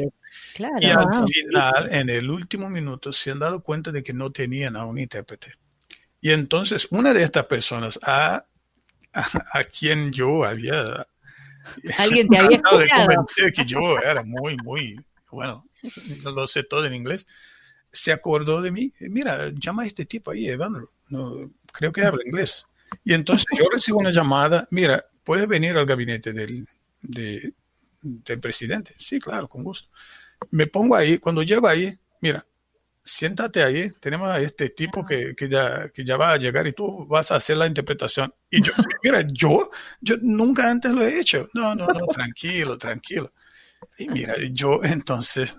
y al final, en el último minuto, se han dado cuenta de que no tenían a un intérprete. Y entonces una de estas personas, a, a, quien yo había... Alguien te [LAUGHS] había escuchado. que yo era muy, muy bueno, lo sé todo en inglés, se acordó de mí, mira, llama a este tipo ahí, Evandro, creo que habla inglés. Y entonces yo recibo una llamada, mira, ¿puedes venir al gabinete del, del presidente? Sí, claro, con gusto. Me pongo ahí, cuando llego ahí, mira, siéntate ahí, tenemos a este tipo que, que, ya, que ya va a llegar y tú vas a hacer la interpretación. Y yo, mira, yo, yo nunca antes lo he hecho. No, no, no, tranquilo, tranquilo. Y mira, yo entonces,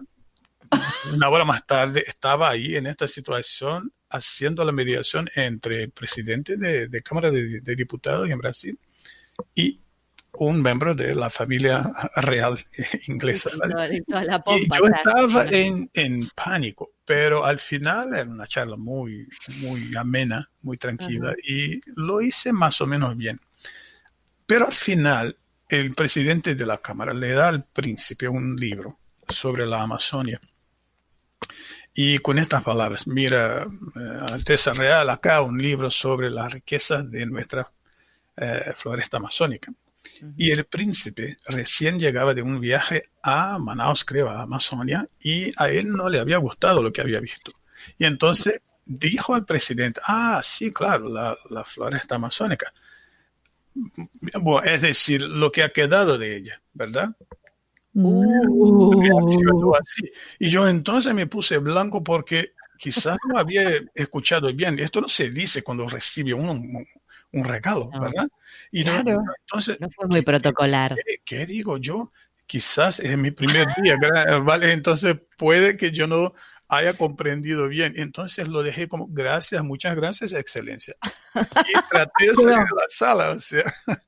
una hora más tarde, estaba ahí en esta situación haciendo la mediación entre el presidente de, Cámara de, Diputados en Brasil y un miembro de la familia real [LAUGHS] inglesa. Y, yo estaba en, en, pánico, pero al final era una charla muy, muy amena, muy tranquila y lo hice más o menos bien. Pero al final el presidente de la Cámara le da al príncipe un libro sobre la Amazonia. Y con estas palabras, mira, eh, Alteza Real, acá un libro sobre la riqueza de nuestra eh, floresta amazónica. Y el príncipe recién llegaba de un viaje a Manaus, creo, a Amazonia, y a él no le había gustado lo que había visto. Y entonces dijo al presidente, ah, sí, claro, la, la floresta amazónica es decir, lo que ha quedado de ella, ¿verdad? Uh. Y yo entonces me puse blanco porque quizás no había escuchado bien. Esto no se dice cuando recibe un, un regalo, ¿verdad? Y no, entonces, no fue muy protocolar. ¿qué, digo yo? Quizás es mi primer día, ¿vale? Entonces puede que yo no haya comprendido bien. Entonces lo dejé como, gracias, muchas gracias, excelencia. Y [LAUGHS] traté de salir de la sala, o sea, [LAUGHS]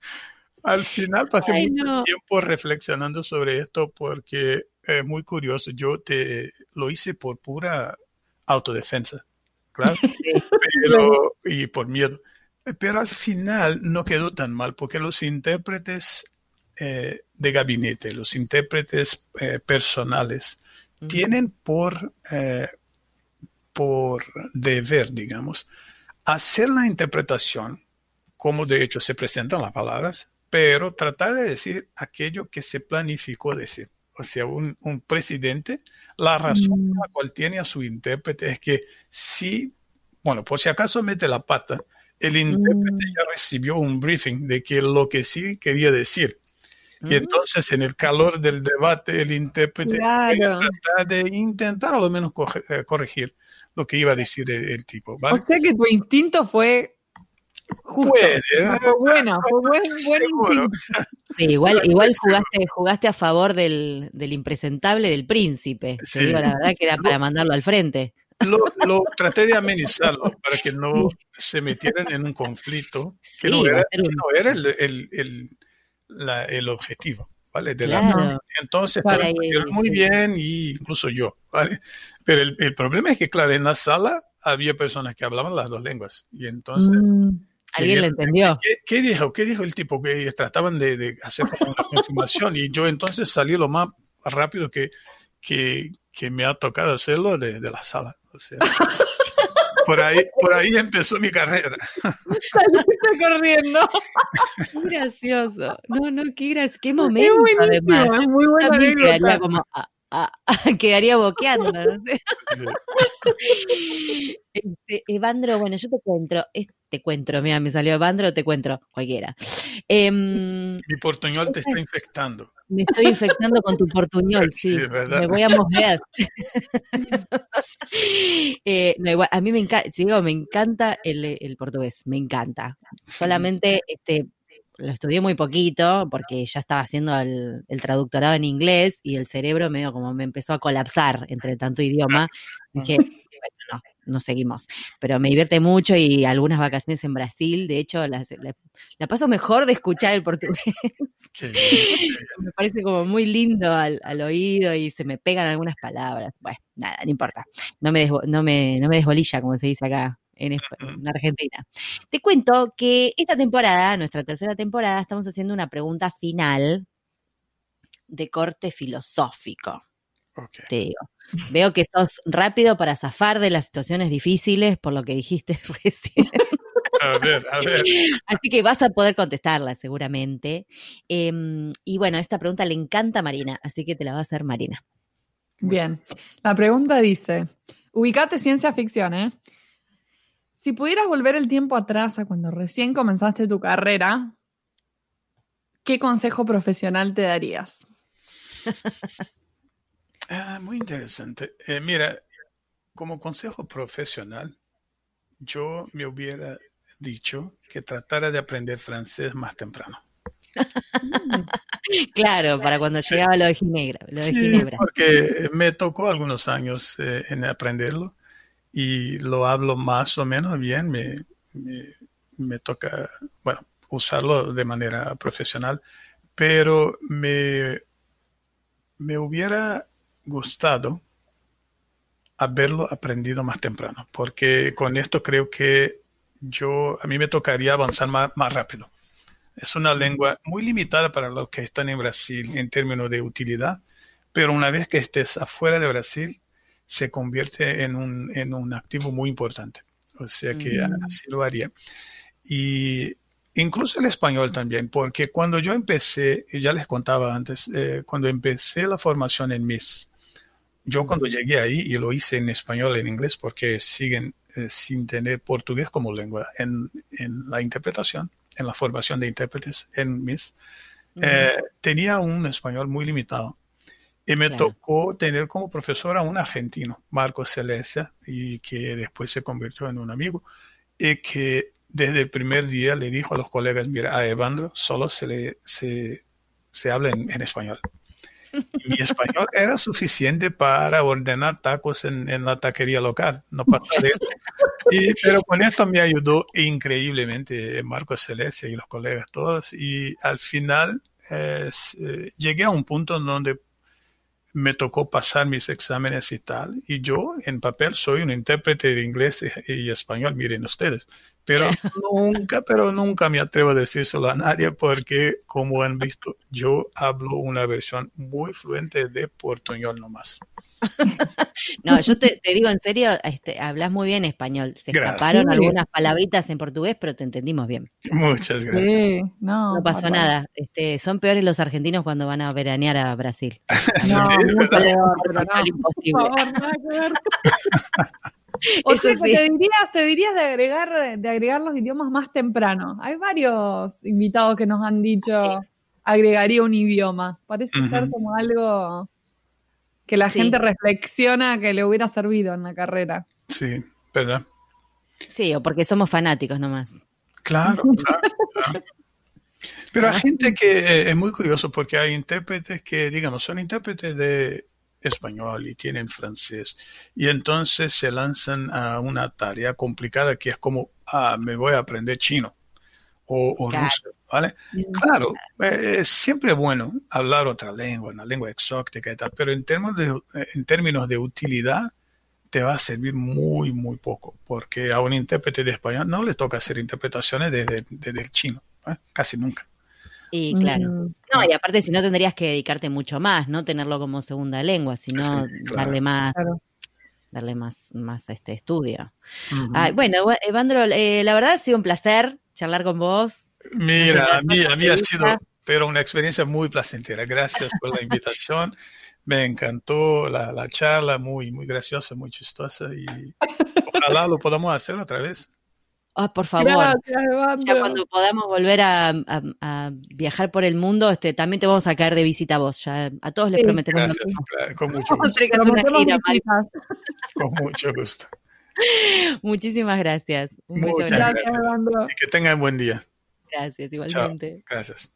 Al final pasé mucho tiempo reflexionando sobre esto porque es muy curioso. Yo te lo hice por pura autodefensa, [LAUGHS] claro, y por miedo. Pero al final no quedó tan mal porque los intérpretes eh, de gabinete, los intérpretes eh, personales, tienen por, eh, por deber, digamos, hacer la interpretación, como de hecho se presentan las palabras, pero tratar de decir aquello que se planificó decir. O sea, un, presidente, la razón por la mm. cual tiene a su intérprete es que si, bueno, por si acaso mete la pata, el intérprete mm. ya recibió un briefing de que lo que sí quería decir. Y entonces, en el calor del debate, el intérprete claro. de intentar a lo menos eh, corregir lo que iba a decir el, tipo. O sea que tu instinto fue Puede, fue bueno, fue buen, [LAUGHS] instinto. Sí, igual, igual jugaste, jugaste a favor del, del impresentable del príncipe. Sí. la verdad que era para mandarlo al frente. Lo, lo, traté de amenizarlo para que no [LAUGHS] se metieran en un conflicto que no era, no era el, el, el, la, el objetivo. ¿vale? De la, entonces, muy bien, y incluso yo, ¿vale? Pero el, el, problema es que, claro, en la sala había personas que hablaban las dos lenguas, y entonces... Mm, ¿Alguien le entendió? ¿qué, dijo? ¿Qué dijo el tipo? Que trataban de, de hacer como una [LAUGHS] confirmación, y yo entonces salí lo más rápido que, que, que me ha tocado hacerlo de, de la sala. O sea, [LAUGHS] por ahí, por ahí empezó mi carrera. Saliste corriendo. Qué gracioso. No, no, qué gracioso. Qué momento. además. muy buena quedaría como, ah, ah, quedaría boqueando. ¿no? este, Evandro, bueno, yo te cuento, te cuento, mira, me salió Evandro, te cuento, cualquiera. Em, mi portuñol te está infectando. Me estoy infectando con tu portuñol, [LAUGHS] sí. me voy a mover. [LAUGHS] Eh, a mí me encanta, digo, me encanta el, portugués, me encanta. Solamente este, lo estudié muy poquito porque ya estaba haciendo el, traductorado en inglés y el cerebro medio como me empezó a colapsar entre tanto idioma. Dije, no, no seguimos. Pero me divierte mucho y algunas vacaciones en Brasil, de hecho, la, paso mejor de escuchar el portugués. [LAUGHS] me parece como muy lindo al, oído y se me pegan algunas palabras. Bueno, nada, no importa. No me, no me, no me desbolilla, como se dice acá. En, en, Argentina. Te cuento que esta temporada, nuestra tercera temporada, estamos haciendo una pregunta final de corte filosófico. Te digo. Veo que sos rápido para zafar de las situaciones difíciles, por lo que dijiste [LAUGHS] recién. A ver, a ver. Así que vas a poder contestarla seguramente. Em, y bueno, esta pregunta le encanta a Marina, así que te la va a hacer Marina. Bien, la pregunta dice, ubicate ciencia ficción, ¿eh? Si pudieras volver el tiempo atrás a cuando recién comenzaste tu carrera, ¿qué consejo profesional te darías? [LAUGHS] Ah, muy interesante. Eh, mira, como consejo profesional, yo me hubiera dicho que tratara de aprender francés más temprano. [LAUGHS] claro, para cuando llegaba lo de Ginebra. sí, porque me tocó algunos años eh, en aprenderlo y lo hablo más o menos bien. Me, me, toca, bueno, usarlo de manera profesional, pero me, me hubiera gustado haberlo aprendido más temprano, porque con esto creo que yo, a mí me tocaría avanzar más, más rápido. Es una lengua muy limitada para los que están en Brasil en términos de utilidad, pero una vez que estés afuera de Brasil, se convierte en un, en un activo muy importante. O sea que así lo haría. Y incluso el español también, porque cuando yo empecé, ya les contaba antes, eh, cuando empecé la formación en MIS, yo cuando llegué ahí, y lo hice en español, en inglés, porque siguen eh, sin tener portugués como lengua en, en, la interpretación, en la formación de intérpretes en MIS, eh, tenía un español muy limitado. Y me tocó tener como profesor a un argentino, Marcos Celestia, y que después se convirtió en un amigo, y que desde el primer día le dijo a los colegas, mira, a Evandro solo se, le, se, se habla en español [LAUGHS] mi español era suficiente para ordenar tacos en, la taquería local. No de pero con esto me ayudó increíblemente Marco Celeste y los colegas todos. Y al final eh, llegué a un punto donde me tocó pasar mis exámenes y tal. Y yo en papel soy un intérprete de inglés y español, miren ustedes. Pero [LAUGHS] nunca, pero nunca me atrevo a decírselo a nadie porque, como han visto, yo hablo una versión muy fluente de portuñol nomás. No, yo te, digo en serio, este, hablas muy bien español. Se escaparon algunas palabritas en portugués, pero te entendimos bien. Muchas gracias. no, no, pasó nada. Este, son peores los argentinos cuando van a veranear a Brasil. [LAUGHS] no, no, imposible. [LAUGHS] O sea que te dirías, te dirías de agregar, de agregar los idiomas más temprano. Hay varios invitados que nos han dicho agregaría un idioma. Parece ser como algo que la gente reflexiona que le hubiera servido en la carrera. Sí, ¿verdad? Sí, o porque somos fanáticos nomás. [LAUGHS] Claro, claro. Pero hay gente que eh, es muy curioso porque hay intérpretes que, digamos, son intérpretes de español y tienen francés. Y entonces se lanzan a una tarea complicada que es como, ah, me voy a aprender chino o, ruso, ¿vale? Claro, eh, es siempre bueno hablar otra lengua, una lengua exótica y tal, pero en términos de, eh, en términos de utilidad te va a servir muy, muy poco, porque a un intérprete de español no le toca hacer interpretaciones desde, desde el chino, ¿eh? casi nunca. Y claro. No, y aparte si no tendrías que dedicarte mucho más, no tenerlo como segunda lengua, sino darle más darle más más este estudio. bueno, Evandro, eh, la verdad ha sido un placer charlar con vos. Mira, a mí, a mí ha sido pero una experiencia muy placentera. Gracias por la invitación. Me encantó la, la charla, muy, muy graciosa, muy chistosa y ojalá lo podamos hacer otra vez. Ah, por favor. ya cuando podamos volver a, viajar por el mundo, este, también te vamos a caer de visita a vos. Ya a todos les prometemos. Gracias, [LAUGHS] con mucho gusto. con mucho gusto. Muchísimas gracias. Muchas gracias. Y que tengan buen día. Gracias, igualmente. Gracias.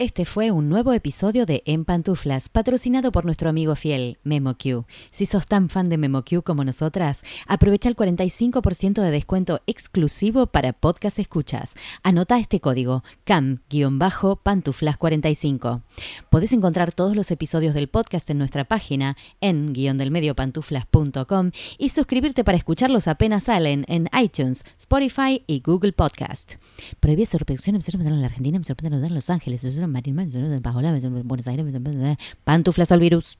Este fue un nuevo episodio de En Pantuflas, patrocinado por nuestro amigo fiel, MemoQ. Si sos tan fan de MemoQ como nosotras, aprovecha el 45% de descuento exclusivo para podcast escuchas. Anota este código, CAM-pantuflas45. Podés encontrar todos los episodios del podcast en nuestra página en guiondelmediopantuflas.com y suscribirte para escucharlos apenas salen en iTunes, Spotify y Google Podcast. Prohibí su reproducción en la Argentina, en Los Ángeles, Marín, Buenos Aires, Pantuflas al virus.